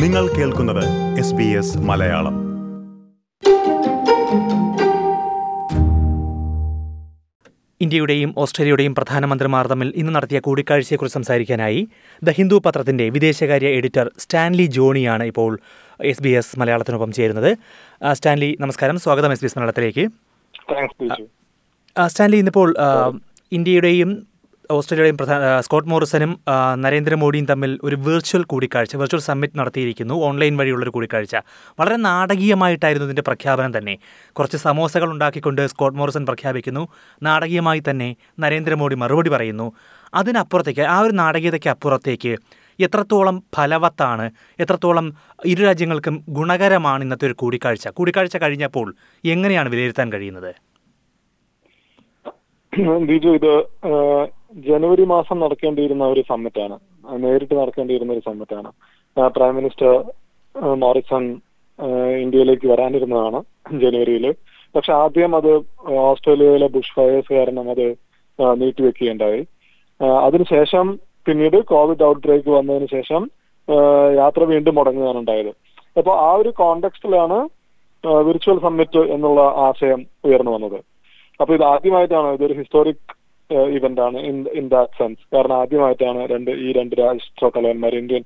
നിങ്ങൾ കേൾക്കുന്നത് S B S Malayalam. ഇന്ത്യയുടെയും ഓസ്ട്രേലിയയുടെയും പ്രധാനമന്ത്രിമാർ തമ്മിൽ ഇന്ന് നടത്തിയ കൂടിക്കാഴ്ചയെക്കുറിച്ച് സംസാരിക്കാനായി ദ ഹിന്ദു പത്രത്തിന്റെ വിദേശകാര്യ എഡിറ്റർ സ്റ്റാൻലി ജോണിയാണ് ഇപ്പോൾ എസ് ബി എസ് മലയാളത്തിനൊപ്പം ചേരുന്നത്. സ്റ്റാൻലി നമസ്കാരം. സ്വാഗതം എസ് ബി എസ് മലയാളത്തിലേക്ക്. സ്റ്റാൻലി ഇന്നിപ്പോൾ ഇന്ത്യയുടെയും ഓസ്ട്രേലിയയുടെയും പ്രധാന സ്കോട്ട് മോറിസനും നരേന്ദ്രമോദിയും തമ്മിൽ ഒരു വെർച്വൽ കൂടിക്കാഴ്ച വെർച്വൽ സമ്മിറ്റ് നടത്തിയിരിക്കുന്നു ഓൺലൈൻ വഴിയുള്ളൊരു കൂടിക്കാഴ്ച. വളരെ നാടകീയമായിട്ടായിരുന്നു ഇതിന്റെ പ്രഖ്യാപനം തന്നെ. കുറച്ച് സമോസകൾ ഉണ്ടാക്കിക്കൊണ്ട് സ്കോട്ട് മോറിസൺ പ്രഖ്യാപിക്കുന്നു. നാടകീയമായി തന്നെ നരേന്ദ്രമോദി മറുപടി പറയുന്നു. അതിനപ്പുറത്തേക്ക് ആ ഒരു നാടകീയതയ്ക്ക് അപ്പുറത്തേക്ക് എത്രത്തോളം ഫലവത്താണ് എത്രത്തോളം ഇരു രാജ്യങ്ങൾക്കും ഗുണകരമാണ് ഇന്നത്തെ ഒരു കൂടിക്കാഴ്ച? കൂടിക്കാഴ്ച കഴിഞ്ഞപ്പോൾ എങ്ങനെയാണ് വിലയിരുത്താൻ കഴിയുന്നത്? ബിജു ഇത് ജനുവരി മാസം നടക്കേണ്ടിയിരുന്ന ഒരു സമ്മിറ്റാണ്. നേരിട്ട് നടക്കേണ്ടിയിരുന്ന ഒരു സമ്മിറ്റാണ്. പ്രൈം മിനിസ്റ്റർ മോറിസൺ ഇന്ത്യയിലേക്ക് വരാനിരുന്നതാണ് ജനുവരിയിൽ പക്ഷെ ആദ്യം അത് ഓസ്ട്രേലിയയിലെ ബുഷ് ഫയേഴ്സ് കാരണം അത് നീട്ടിവെക്കുകയുണ്ടായി. അതിനുശേഷം പിന്നീട് കോവിഡ് ഔട്ട് ബ്രേക്ക് വന്നതിന് ശേഷം യാത്ര വീണ്ടും മുടങ്ങുകയാണ് ഉണ്ടായത് അപ്പോൾ ആ ഒരു കോണ്ടെക്സ്റ്റിലാണ് വിർച്വൽ സമ്മിറ്റ് എന്നുള്ള ആശയം ഉയർന്നു വന്നത്. അപ്പൊ ഇത് ആദ്യമായിട്ടാണ് ഇതൊരു ഹിസ്റ്റോറിക് ഇവന്റ് ആണ് ഇൻ ഇൻ ദാറ്റ് സെൻസ് കാരണം ആദ്യമായിട്ടാണ് രണ്ട് ഈ രണ്ട് രാഷ്ട്ര തലവന്മാർ ഇന്ത്യൻ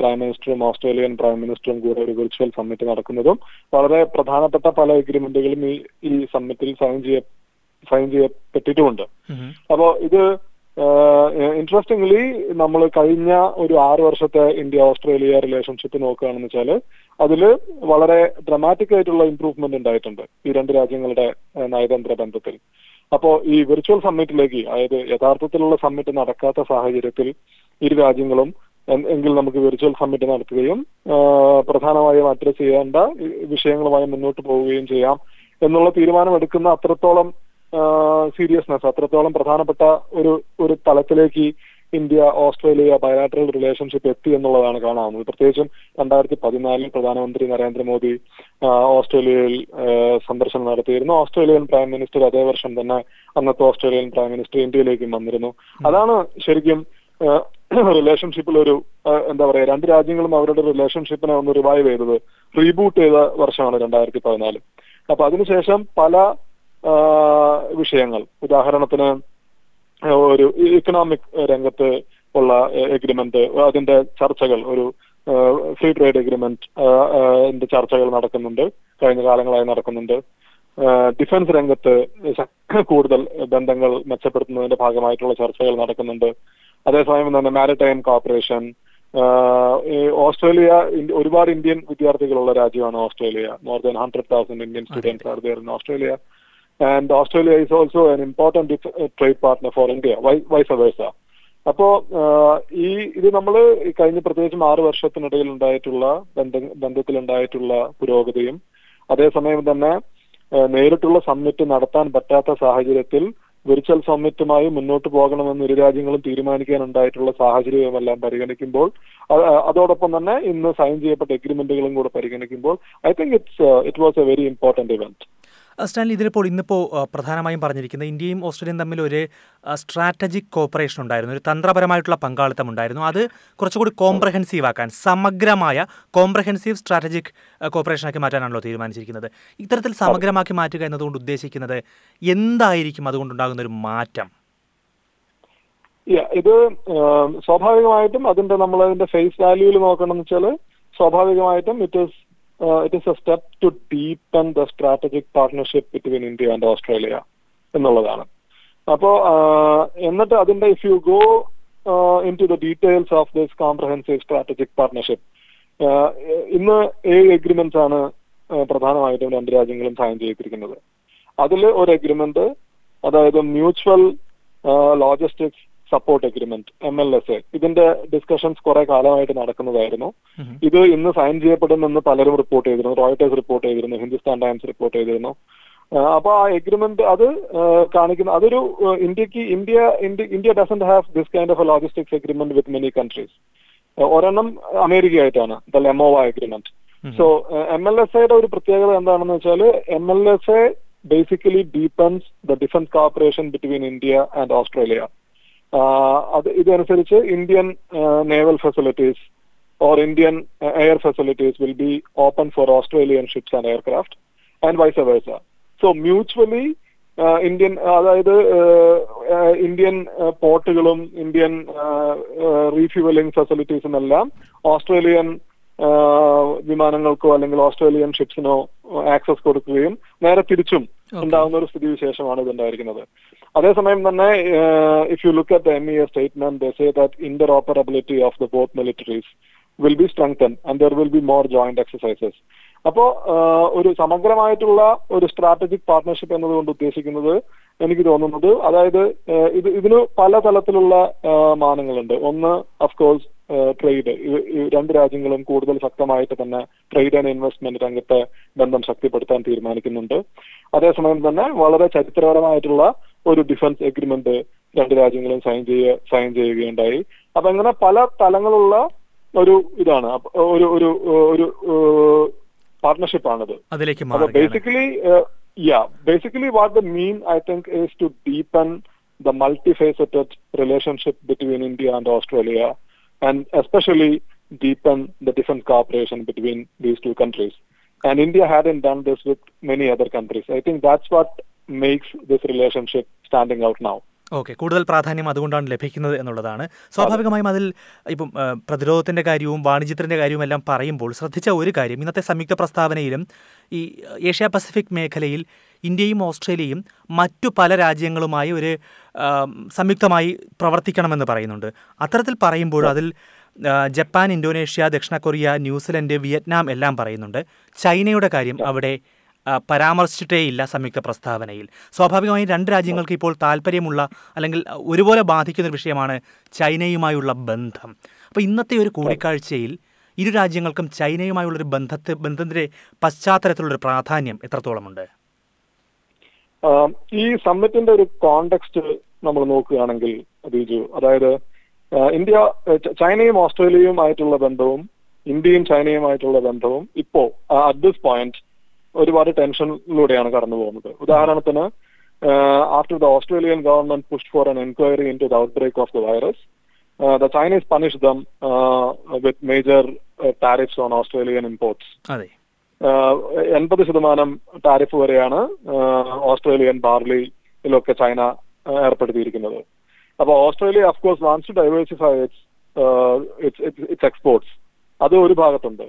പ്രൈം മിനിസ്റ്ററും ഓസ്ട്രേലിയൻ പ്രൈം മിനിസ്റ്ററും കൂടെ ഒരു വിർച്വൽ സമ്മിറ്റ് നടക്കുന്നതും വളരെ പ്രധാനപ്പെട്ട പല എഗ്രിമെന്റുകളും ഈ ഈ സമ്മിറ്റിൽ സൈൻ ചെയ്യ സൈൻ ചെയ്യപ്പെട്ടിട്ടുമുണ്ട്. അപ്പോ ഇത് ഇൻട്രസ്റ്റിംഗ്ലി നമ്മൾ കഴിഞ്ഞ ഒരു ആറ് വർഷത്തെ ഇന്ത്യ ഓസ്ട്രേലിയ റിലേഷൻഷിപ്പ് നോക്കുകയാണെന്ന് വെച്ചാൽ അതിൽ വളരെ ഡ്രമാറ്റിക് ആയിട്ടുള്ള ഇംപ്രൂവ്മെന്റ് ഉണ്ടായിട്ടുണ്ട് ഈ രണ്ട് രാജ്യങ്ങളുടെ നയതന്ത്ര ബന്ധത്തിൽ. അപ്പോ ഈ വിർച്വൽ സമ്മിറ്റിലേക്ക് അതായത് യഥാർത്ഥത്തിലുള്ള സമ്മിറ്റ് നടക്കാത്ത സാഹചര്യത്തിൽ ഇരു രാജ്യങ്ങളും എങ്കിൽ നമുക്ക് വിർച്വൽ സമ്മിറ്റ് നടത്തുകയും പ്രധാനമായും അഡ്രസ് ചെയ്യേണ്ട വിഷയങ്ങളുമായി മുന്നോട്ട് പോവുകയും ചെയ്യാം എന്നുള്ള തീരുമാനമെടുക്കുന്ന അത്രത്തോളം സീരിയസ്നെസ് അത്രത്തോളം പ്രധാനപ്പെട്ട ഒരു ഒരു തലത്തിലേക്ക് ഇന്ത്യ ഓസ്ട്രേലിയ ബയലാറ്ററൽ റിലേഷൻഷിപ്പ് എത്തി എന്നുള്ളതാണ് കാണാവുന്നത്. പ്രത്യേകിച്ചും രണ്ടായിരത്തി പതിനാലിൽ പ്രധാനമന്ത്രി നരേന്ദ്രമോദി ഓസ്ട്രേലിയയിൽ സന്ദർശനം നടത്തിയിരുന്നു. ഓസ്ട്രേലിയൻ പ്രൈം മിനിസ്റ്റർ അതേ വർഷം തന്നെ അന്നത്തെ ഓസ്ട്രേലിയൻ പ്രൈം മിനിസ്റ്റർ ഇന്ത്യയിലേക്കും വന്നിരുന്നു. അതാണ് ശരിക്കും റിലേഷൻഷിപ്പിൽ ഒരു എന്താ പറയാ രണ്ട് രാജ്യങ്ങളും അവരുടെ റിലേഷൻഷിപ്പിനെ ഒന്ന് റിവൈവ് ചെയ്തത് റീബൂട്ട് ചെയ്ത വർഷമാണ് രണ്ടായിരത്തി പതിനാല് അപ്പൊ അതിനുശേഷം പല വിഷയങ്ങൾ. ഉദാഹരണത്തിന് ഒരു ഇക്കണോമിക് രംഗത്ത് ഉള്ള എഗ്രിമെന്റ് അതിന്റെ ചർച്ചകൾ ഒരു ഫ്രീ ട്രേഡ് എഗ്രിമെന്റ് ന്റെ ചർച്ചകൾ നടക്കുന്നുണ്ട് കഴിഞ്ഞ കാലങ്ങളായി നടക്കുന്നുണ്ട്. ഡിഫൻസ് രംഗത്ത് കൂടുതൽ ബന്ധങ്ങൾ മെച്ചപ്പെടുത്തുന്നതിന്റെ ഭാഗമായിട്ടുള്ള ചർച്ചകൾ നടക്കുന്നുണ്ട്. അതേസമയം തന്നെ മാരിടൈം കോർപ്പറേഷൻ ഓസ്ട്രേലിയ ഒരുപാട് ഇന്ത്യൻ വിദ്യാർത്ഥികളുള്ള രാജ്യമാണ് Australia. More than hundred thousand Indian students are there in Australia and Australia is also an important trade partner for India vice versa അപ്പോ ആഹ്, ഈ ഇത് നമ്മൾ കഴിഞ്ഞ പ്രത്യേകിച്ചും ആറ് വർഷത്തിനിടയിൽ ഉണ്ടായിട്ടുള്ള ബന്ധ ബന്ധത്തിലുണ്ടായിട്ടുള്ള പുരോഗതിയും അതേസമയം തന്നെ ആഹ്, നേരിട്ടുള്ള സമ്മിറ്റ് നടത്താൻ പറ്റാത്ത സാഹചര്യത്തിൽ വിർച്വൽ സമ്മിറ്റുമായി മുന്നോട്ട് പോകണമെന്ന് ഇരു രാജ്യങ്ങളും തീരുമാനിക്കാനുണ്ടായിട്ടുള്ള സാഹചര്യവുമെല്ലാം പരിഗണിക്കുമ്പോൾ അ- അതോടൊപ്പം തന്നെ ഇന്ന് സൈൻ ചെയ്യപ്പെട്ട എഗ്രിമെന്റുകളും കൂടെ പരിഗണിക്കുമ്പോൾ I think it's it was a very important event Stanley ഇതിലിപ്പോൾ ഇന്നിപ്പോൾ പ്രധാനമായും പറഞ്ഞിരിക്കുന്നത് ഇന്ത്യയും ഓസ്ട്രേലിയയും തമ്മിൽ ഒരു സ്ട്രാറ്റജിക് കോപ്പറേഷൻ ഉണ്ടായിരുന്നു. ഒരു തന്ത്രപരമായിട്ടുള്ള പങ്കാളിത്തം ഉണ്ടായിരുന്നു. അത് കുറച്ചുകൂടി കോംപ്രഹെൻസീവ് ആക്കാൻ സമഗ്രമായ കോംപ്രഹെൻസീവ് സ്ട്രാറ്റജിക് കോപ്പറേഷനാക്കി മാറ്റാനാണല്ലോ തീരുമാനിച്ചിരിക്കുന്നത്. ഇത്തരത്തിൽ സമഗ്രമാക്കി മാറ്റുക എന്നതുകൊണ്ട് ഉദ്ദേശിക്കുന്നത് എന്തായിരിക്കും? അതുകൊണ്ടുണ്ടാകുന്ന ഒരു മാറ്റം. ഇത് സ്വാഭാവികമായിട്ടും അതിന്റെ നമ്മൾ അതിന്റെ ഫേസ് വാല്യൂയിൽ നോക്കണം എന്ന് വെച്ചാൽ സ്വാഭാവികമായിട്ടും it it is a step to deepen the strategic partnership between India and Australia എന്നുള്ളതാണ്. അപ്പോ എന്നിട്ട് അതിന്റെ if you go in to the details of this comprehensive strategic partnership ഇന്ന് ഏഴ് എഗ്രിമെന്റ്സ് ആണ് പ്രധാനമായിട്ടും രണ്ട് രാജ്യങ്ങളും സൈൻ ചെയ്തിരിക്കുന്നത്. അതിൽ ഒരു എഗ്രിമെന്റ് അതായത് mutual logistics support agreement M L S A ഇതിന്റെ ഡിസ്കഷൻസ് കുറെ കാലമായിട്ട് നടക്കുന്നതായിരുന്നു. ഇത് ഇന്ന് സൈൻ ചെയ്യപ്പെടുമെന്ന് പലരും റിപ്പോർട്ട് ചെയ്തിരുന്നു. റോയിട്ടേഴ്സ് റിപ്പോർട്ട് ചെയ്തിരുന്നു. ഹിന്ദുസ്ഥാൻ ടൈംസ് റിപ്പോർട്ട് ചെയ്തിരുന്നു. അപ്പൊ ആ എഗ്രിമെന്റ് അത് കാണിക്കുന്ന അതൊരു ഇന്ത്യയ്ക്ക് India India doesn't doesn't have this kind of a logistics agreement with many countries ഒരെണ്ണം അമേരിക്കയായിട്ടാണ് the LEMOA agreement so M L S എയുടെ ഒരു പ്രത്യേകത എന്താണെന്ന് വെച്ചാൽ M L S A basically deepens the defence cooperation between India and Australia അത് ഇതനുസരിച്ച് Indian naval facilities or Indian air air will be open for Australian ships and aircraft and vice versa. Mutually, uh, Indian അതായത് Indian പോർട്ടുകളും Indian refuelling ഫെസിലിറ്റീസും എല്ലാം Australian വിമാനങ്ങൾക്കോ അല്ലെങ്കിൽ Australian ഷിപ്സിനോ access കൊടുക്കുകയും നേരെ തിരിച്ചും ഉണ്ടാകുന്ന ഒരു സ്ഥിതിവിശേഷമാണ് ഇതുണ്ടായിരിക്കുന്നത്. അതേസമയം തന്നെ if you look at the M E A statement say that interoperability of the both militaries will be strengthen and there will be more joint exercises അപ്പോ ഒരു സമഗ്രമായിട്ടുള്ള ഒരു സ്ട്രാറ്റജിക് പാർട്ട്ണർഷിപ്പ് എന്നതുകൊണ്ട് ഉദ്ദേശിക്കുന്നത് എനിക്ക് തോന്നുന്നത് അതായത് ഇത് ഇതിന് പല തലത്തിലുള്ള മാനങ്ങളുണ്ട്. ഒന്ന് അഫ്കോഴ്സ് ട്രേഡ് രണ്ട് രാജ്യങ്ങളും കൂടുതൽ ശക്തമായിട്ട് തന്നെ ട്രേഡ് ആൻഡ് ഇൻവെസ്റ്റ്മെന്റ് രംഗത്തെ ബന്ധം ശക്തിപ്പെടുത്താൻ തീരുമാനിക്കുന്നുണ്ട്. അതേസമയം തന്നെ വളരെ ചരിത്രപരമായിട്ടുള്ള ഒരു ഡിഫൻസ് എഗ്രിമെന്റ് രണ്ട് രാജ്യങ്ങളും സൈൻ ചെയ്യ സൈൻ ചെയ്യുകയുണ്ടായി. അപ്പൊ അങ്ങനെ പല തലങ്ങളുള്ള ഒരു ഇതാണ് അപ്പൊ ഒരു ഒരു ഒരു പാർട്ട്ണർഷിപ്പ് ആണിത് അതിലേക്ക് അപ്പൊ മാറുകയാണ് basically ya basically what the mean I think is to deepen the multifaceted relationship between India and Australia and especially deepen the defense cooperation between these two countries. And India hadn't done this with many other countries. I think that's what makes this relationship standing out now. Okay കൂടുതൽ പ്രാധാന്യം അതുകൊണ്ടാണ് ലഭിക്കുന്നത് എന്നുള്ളതാണ്. സ്വാഭാവികമായും അതിൽ ഇപ്പം പ്രതിരോധത്തിന്റെ പ്രതിരോധത്തിന്റെ കാര്യവും വാണിജ്യത്തിന്റെ കാര്യവും എല്ലാം പറയുമ്പോൾ ശ്രദ്ധിച്ച ഒരു കാര്യം ഇന്നത്തെ സംയുക്ത പ്രസ്താവനയിലും ഈ ഏഷ്യ പസഫിക് മേഖലയിൽ ഇന്ത്യയും ഓസ്ട്രേലിയയും മറ്റു പല രാജ്യങ്ങളുമായി ഒരു സംയുക്തമായി പ്രവർത്തിക്കണമെന്ന് പറയുന്നുണ്ട്. അത്തരത്തിൽ പറയുമ്പോൾ അതിൽ ജപ്പാൻ ഇന്തോനേഷ്യ ദക്ഷിണ കൊറിയ ന്യൂസിലൻഡ് വിയറ്റ്നാം എല്ലാം പറയുന്നുണ്ട്. ചൈനയുടെ കാര്യം അവിടെ ആ, പരാമർശിച്ചിട്ടേ സംയുക്ത പ്രസ്താവനയിൽ. സ്വാഭാവികമായും രണ്ട് രാജ്യങ്ങൾക്ക് ഇപ്പോൾ താല്പര്യമുള്ള അല്ലെങ്കിൽ ഒരുപോലെ ബാധിക്കുന്ന ഒരു വിഷയമാണ് ചൈനയുമായുള്ള ബന്ധം. അപ്പോൾ ഇന്നത്തെ ഒരു കൂടിക്കാഴ്ചയിൽ ഇരു രാജ്യങ്ങൾക്കും ചൈനയുമായുള്ളൊരു ബന്ധത്തെ ബന്ധത്തിന്റെ പശ്ചാത്തലത്തിലുള്ളൊരു പ്രാധാന്യം എത്രത്തോളമുണ്ട്? ഈ സമ്മിറ്റിന്റെ ഒരു കോണ്ടെക്സ്റ്റ് നമ്മൾ നോക്കുകയാണെങ്കിൽ ബിജു അതായത് ഇന്ത്യ ചൈനയും ഓസ്ട്രേലിയയും ആയിട്ടുള്ള ബന്ധവും ഇന്ത്യയും ചൈനയുമായിട്ടുള്ള ബന്ധവും ഇപ്പോ അറ്റ് ദിസ് പോയിന്റ് ഒരുപാട് ടെൻഷനിലൂടെയാണ് കടന്നു പോകുന്നത്. ഉദാഹരണത്തിന് after the Australian government push for an inquiry in to the outbreak of the virus the Chinese punish them with major tariffs on Australian imports അതെ. എൺപത് ശതമാനം ടാരിഫ് വരെയാണ് ഓസ്ട്രേലിയൻ ബാർലിയിലൊക്കെ ചൈന ഏർപ്പെടുത്തിയിരിക്കുന്നത്. അപ്പൊ Australia of course wants to diversify its its exports അത് ഒരു ഭാഗത്തുണ്ട്.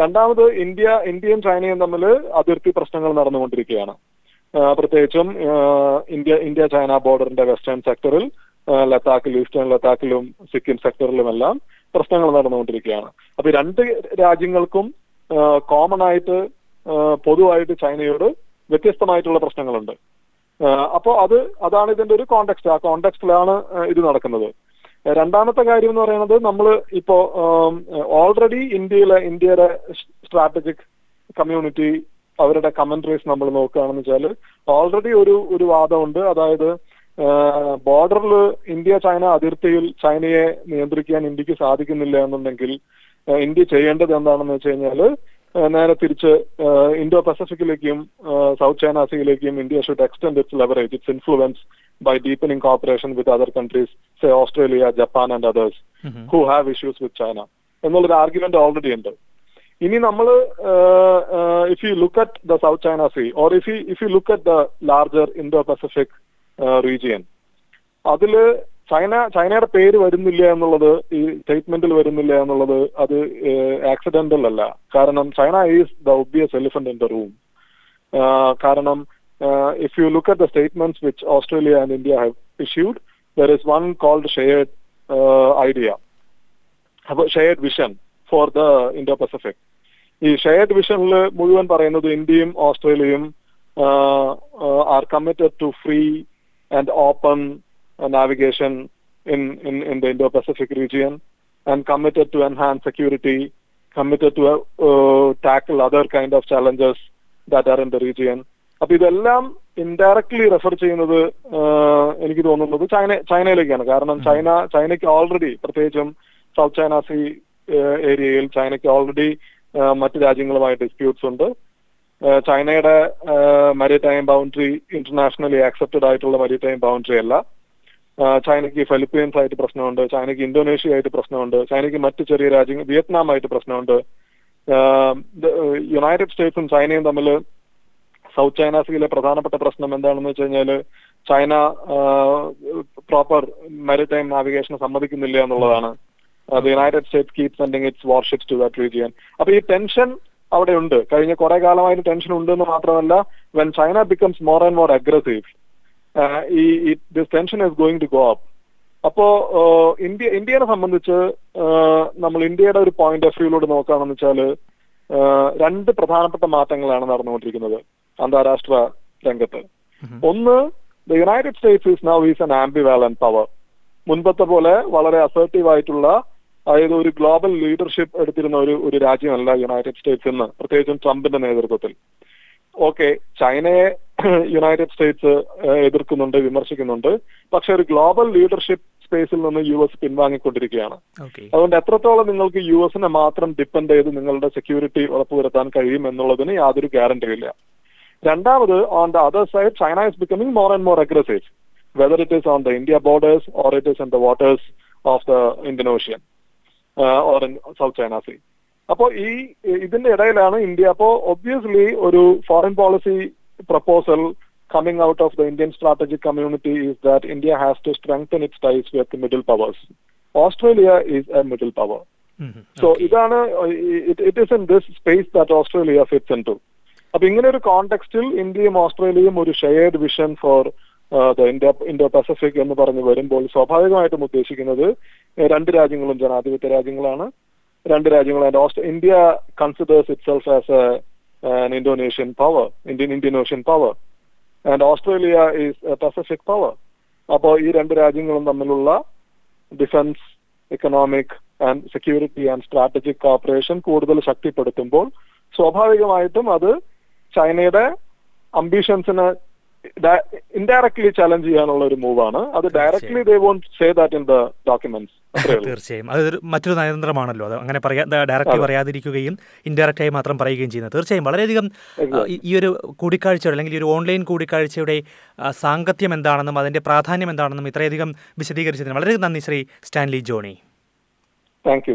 രണ്ടാമത് ഇന്ത്യ ഇന്ത്യയും ചൈനയും തമ്മിൽ അതിർത്തി പ്രശ്നങ്ങൾ നടന്നുകൊണ്ടിരിക്കുകയാണ്. പ്രത്യേകിച്ചും ഇന്ത്യ ഇന്ത്യ ചൈന ബോർഡറിന്റെ വെസ്റ്റേൺ സെക്ടറിൽ ലത്താക്കിലും ഈസ്റ്റേൺ ലഡാക്കിലും സിക്കിം സെക്ടറിലുമെല്ലാം പ്രശ്നങ്ങൾ നടന്നുകൊണ്ടിരിക്കുകയാണ്. അപ്പൊ രണ്ട് രാജ്യങ്ങൾക്കും കോമൺ ആയിട്ട് പൊതുവായിട്ട് ചൈനയോട് വ്യത്യസ്തമായിട്ടുള്ള പ്രശ്നങ്ങളുണ്ട്. അപ്പോൾ അത് അതാണ് ഇതിന്റെ ഒരു കോണ്ടെക്സ്റ്റ് ആ കോണ്ടെക്സ്റ്റിലാണ് ഇത് നടക്കുന്നത്. രണ്ടാമത്തെ കാര്യം എന്ന് പറയുന്നത് നമ്മൾ ഇപ്പോ ഓൾറെഡി ഇന്ത്യയിലെ ഇന്ത്യയുടെ സ്ട്രാറ്റജിക് കമ്മ്യൂണിറ്റി അവരുടെ കമന്ററീസ് നമ്മൾ നോക്കുകയാണെന്ന് വെച്ചാൽ ഓൾറെഡി ഒരു ഒരു വാദമുണ്ട്. അതായത് ബോർഡറിൽ ഇന്ത്യ ചൈന അതിർത്തിയിൽ ചൈനയെ നിയന്ത്രിക്കാൻ ഇന്ത്യയ്ക്ക് സാധിക്കുന്നില്ല എന്നുണ്ടെങ്കിൽ ഇന്ത്യ ചെയ്യേണ്ടത് എന്താണെന്ന് വെച്ച് കഴിഞ്ഞാൽ നേരെ തിരിച്ച് ഇന്തോ പസഫിക്കിലേക്കും south China സീയിലേക്കും India should extend its leverage its influence by deepening cooperation with other countries say Australia Japan and others who have issues with China എന്നുള്ളൊരു ആർഗ്യുമെന്റ് ഓൾറെഡി ഉണ്ട്. ഇനി നമ്മൾ if you look at the South China Sea or if you if you look at the larger Indo Pacific region അതിൽ China ചൈനയുടെ പേര് വരുന്നില്ല എന്നുള്ളത് ഈ സ്റ്റേറ്റ്മെന്റിൽ വരുന്നില്ല എന്നുള്ളത് അത് ആക്സിഡന്റൽ അല്ല. കാരണം China is the obvious elephant in the room കാരണം if you look at the statements which Australia and India have issued there is one called shared idea അപ്പൊ shared vision for the Indo Pacific ഈ shared വിഷനിൽ മുഴുവൻ പറയുന്നത് ഇന്ത്യയും ഓസ്ട്രേലിയയും are committed to free and open navigation in, in, in the Indo-Pacific region and committed to enhance security, committed to uh, tackle other kind of challenges that are in the region. അപ്പൊ ഇതെല്ലാം indirectly refer ചെയ്യുന്നത് എനിക്ക് തോന്നുന്നത് China ചൈനയിലേക്കാണ്. കാരണം China ചൈനയ്ക്ക് already പ്രത്യേകിച്ചും south China see ഏരിയയിൽ ചൈനയ്ക്ക് ഓൾറെഡി മറ്റു രാജ്യങ്ങളുമായി ഡിസ്പ്യൂട്ട്സ് ഉണ്ട്. ചൈനയുടെ മരിടൈം ബൗണ്ടറി ഇന്റർനാഷണലി ആക്സെപ്റ്റഡ് ആയിട്ടുള്ള മരിടൈം ബൗണ്ടറി അല്ല. ചൈനയ്ക്ക് ഫിലിപ്പീൻസ് ആയിട്ട് പ്രശ്നമുണ്ട് ചൈനയ്ക്ക് ഇന്തോനേഷ്യ ആയിട്ട് പ്രശ്നമുണ്ട് ചൈനയ്ക്ക് മറ്റ് ചെറിയ രാജ്യങ്ങൾ വിയറ്റ്നാം ആയിട്ട് പ്രശ്നമുണ്ട് യുണൈറ്റഡ് സ്റ്റേറ്റ്സും ചൈനയും തമ്മിൽ സൗത്ത് ചൈന സീയിലെ പ്രധാനപ്പെട്ട പ്രശ്നം എന്താണെന്ന് വെച്ച് കഴിഞ്ഞാൽ ചൈന പ്രോപ്പർ മാരിടൈം നാവിഗേഷന് സമ്മതിക്കുന്നില്ല എന്നുള്ളതാണ്. United States keep sending its warships to that region അപ്പൊ ഈ ടെൻഷൻ അവിടെ ഉണ്ട്. കഴിഞ്ഞ കുറെ കാലമായിട്ട് ടെൻഷൻ ഉണ്ട് ഉണ്ടെന്ന് മാത്രമല്ല when China becomes more and more aggressive ഈ this tension is going to go up അപ്പോ ഇന്ത്യ ഇന്ത്യയെ സംബന്ധിച്ച് നമ്മൾ ഇന്ത്യയുടെ ഒരു പോയിന്റ് ഓഫ് വ്യൂയിലൂടെ നോക്കുകയാണെന്ന് വെച്ചാൽ രണ്ട് പ്രധാനപ്പെട്ട മാറ്റങ്ങളാണ് നടന്നുകൊണ്ടിരിക്കുന്നത് അന്താരാഷ്ട്ര രംഗത്ത്. ഒന്ന് the United States is now is an ambivalent power മുൻപത്തെ പോലെ വളരെ അസേർട്ടീവ് ആയിട്ടുള്ള അതായത് ഒരു ഗ്ലോബൽ ലീഡർഷിപ്പ് എടുത്തിരുന്ന ഒരു ഒരു രാജ്യമല്ല യുണൈറ്റഡ് സ്റ്റേറ്റ്സ് എന്ന് പ്രത്യേകിച്ചും ട്രംപിന്റെ നേതൃത്വത്തിൽ. ഓക്കെ ചൈനയെ യുണൈറ്റഡ് സ്റ്റേറ്റ്സ് എതിർക്കുന്നുണ്ട് വിമർശിക്കുന്നുണ്ട്. പക്ഷെ ഒരു ഗ്ലോബൽ ലീഡർഷിപ്പ് സ്പേസിൽ നിന്ന് യു എസ് പിൻവാങ്ങിക്കൊണ്ടിരിക്കുകയാണ്. അതുകൊണ്ട് എത്രത്തോളം നിങ്ങൾക്ക് യു എസിനെ മാത്രം ഡിപ്പെൻഡ് ചെയ്ത് നിങ്ങളുടെ സെക്യൂരിറ്റി ഉറപ്പുവരുത്താൻ കഴിയും എന്നുള്ളതിന് യാതൊരു ഗ്യാരണ്ടിയും ഇല്ല. രണ്ടാമത് on the other side China is becoming more and more aggressive whether it is on the India borders or it is in the waters of the Indian Ocean or in South China Sea അപ്പോ ഈ ഇതിന്റെ ഇടയിലാണ് India. അപ്പോ obviously ഒരു foreign policy proposal coming out of the Indian strategic community is that India has to strengthen its ties with middle powers Australia is a middle power so ഇതാണ് it is in this space that Australia fits in to അപ്പൊ ഇങ്ങനെ ഒരു കോണ്ടെക്സ്റ്റിൽ ഇന്ത്യയും ഓസ്ട്രേലിയയും ഒരു shared vision for India Indo Pacific എന്ന് പറഞ്ഞ് വരുമ്പോൾ സ്വാഭാവികമായിട്ടും ഉദ്ദേശിക്കുന്നത് രണ്ട് രാജ്യങ്ങളും ജനാധിപത്യ രാജ്യങ്ങളാണ്. രണ്ട് രാജ്യങ്ങളും India considers it self as an Indonesian power Indian Indian Ocean power and Australia is Pacific power അപ്പോൾ ഈ രണ്ട് രാജ്യങ്ങളും തമ്മിലുള്ള defence economic and security and strategic cooperation കൂടുതൽ ശക്തിപ്പെടുത്തുമ്പോൾ സ്വാഭാവികമായിട്ടും അത് ചൈനയുടെ അംബീഷൻസിന് ഇൻഡയറക്ട്ലി ചലഞ്ച് ചെയ്യാനുള്ള ഒരു മൂവാണ് അത് directly they won't say that in the documents തീർച്ചയായും. അതൊരു മറ്റൊരു നയതന്ത്രമാണല്ലോ. അത് അങ്ങനെ പറയാ ഡയറക്റ്റ് പറയാതിരിക്കുകയും ഇൻഡയറക്റ്റായി മാത്രം പറയുകയും ചെയ്യുന്നത്. തീർച്ചയായും. വളരെയധികം ഈ- ഒരു കൂടിക്കാഴ്ചയുടെ അല്ലെങ്കിൽ ഈ ഒരു ഓൺലൈൻ കൂടിക്കാഴ്ചയുടെ സാങ്കത്യം എന്താണെന്നും അതിന്റെ പ്രാധാന്യം എന്താണെന്നും ഇത്രയധികം വിശദീകരിച്ചതിന് വളരെ നന്ദി ശ്രീ സ്റ്റാൻലി ജോണി. Thank U